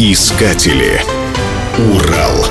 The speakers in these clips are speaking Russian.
Искатели. Урал.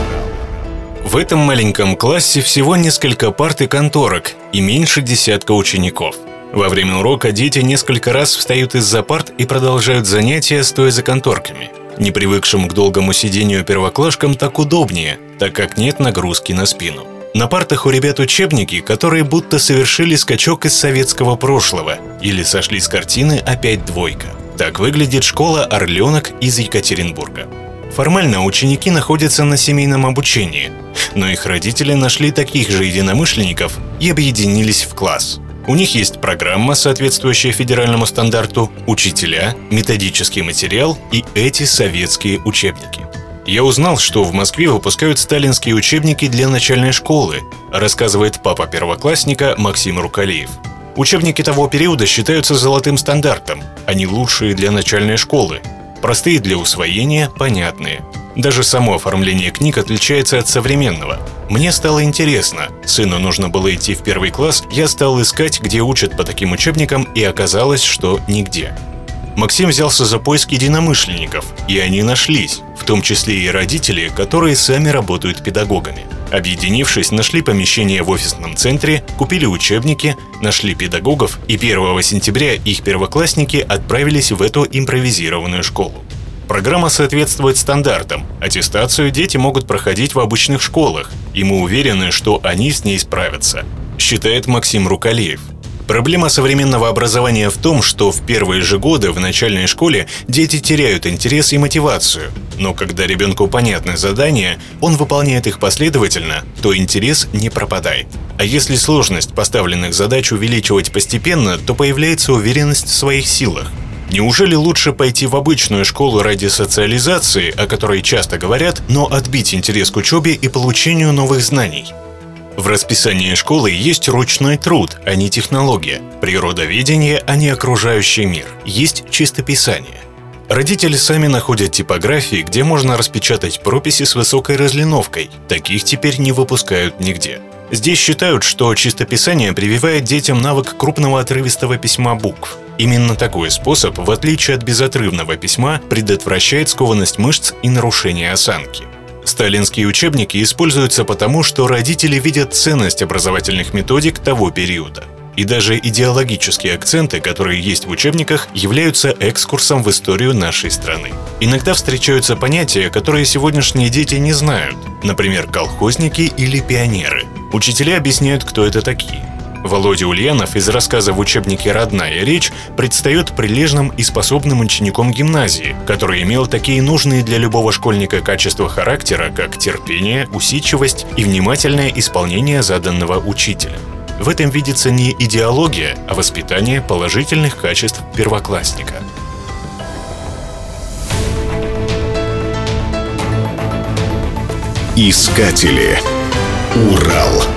В этом маленьком классе всего несколько парт и конторок и меньше десятка учеников. Во время урока дети несколько раз встают из-за парт и продолжают занятия, стоя за конторками. Не привыкшим к долгому сидению первоклашкам так удобнее, так как нет нагрузки на спину. На партах у ребят учебники, которые будто совершили скачок из советского прошлого или сошли с картины «Опять двойка». Так выглядит школа «Орленок» из Екатеринбурга. Формально ученики находятся на семейном обучении, но их родители нашли таких же единомышленников и объединились в класс. У них есть программа, соответствующая федеральному стандарту, учителя, методический материал и эти советские учебники. Я узнал, что в Москве выпускают сталинские учебники для начальной школы, рассказывает папа первоклассника Максим Рукалиев. Учебники того периода считаются золотым стандартом. Они лучшие для начальной школы. Простые для усвоения, понятные. Даже само оформление книг отличается от современного. Мне стало интересно. Сыну нужно было идти в первый класс, я стал искать, где учат по таким учебникам, и оказалось, что нигде. Максим взялся за поиск единомышленников, и они нашлись, том числе и родители, которые сами работают педагогами. Объединившись, нашли помещение в офисном центре, купили учебники, нашли педагогов, и 1 сентября их первоклассники отправились в эту импровизированную школу. Программа соответствует стандартам. Аттестацию дети могут проходить в обычных школах, и мы уверены, что они с ней справятся, считает Максим Рукалеев – Проблема современного образования в том, что в первые же годы в начальной школе дети теряют интерес и мотивацию. Но когда ребенку понятны задания, он выполняет их последовательно, то интерес не пропадает. А если сложность поставленных задач увеличивать постепенно, то появляется уверенность в своих силах. Неужели лучше пойти в обычную школу ради социализации, о которой часто говорят, но отбить интерес к учебе и получению новых знаний? В расписании школы есть ручной труд, а не технология, природоведение, а не окружающий мир. Есть чистописание. Родители сами находят типографии, где можно распечатать прописи с высокой разлиновкой. Таких теперь не выпускают нигде. Здесь считают, что чистописание прививает детям навык крупного отрывистого письма букв. Именно такой способ, в отличие от безотрывного письма, предотвращает скованность мышц и нарушение осанки. Сталинские учебники используются потому, что родители видят ценность образовательных методик того периода. И даже идеологические акценты, которые есть в учебниках, являются экскурсом в историю нашей страны. Иногда встречаются понятия, которые сегодняшние дети не знают, например, колхозники или пионеры. Учителя объясняют, кто это такие. Володя Ульянов из рассказа в учебнике «Родная речь» предстает прилежным и способным учеником гимназии, который имел такие нужные для любого школьника качества характера, как терпение, усидчивость и внимательное исполнение заданного учителя. В этом видится не идеология, а воспитание положительных качеств первоклассника. Искатели. Урал.